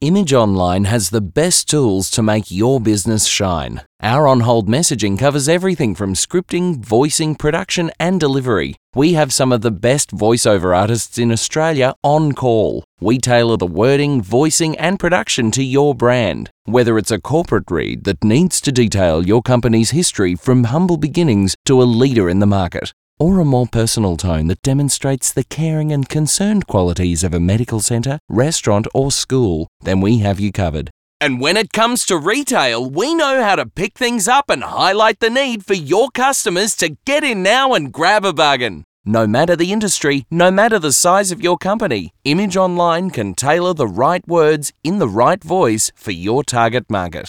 Image On Line has the best tools to make your business shine. Our on hold messaging covers everything from scripting, voicing, production, and delivery. We have some of the best voiceover artists in Australia on call. We tailor the wording, voicing, and production to your brand. Whether it's a corporate read that needs to detail your company's history from humble beginnings to a leader in the market, or a more personal tone that demonstrates the caring and concerned qualities of a medical centre, restaurant, or school, then we have you covered. And when it comes to retail, we know how to pick things up and highlight the need for your customers to get in now and grab a bargain. No matter the industry, no matter the size of your company, Image On Line can tailor the right words in the right voice for your target market.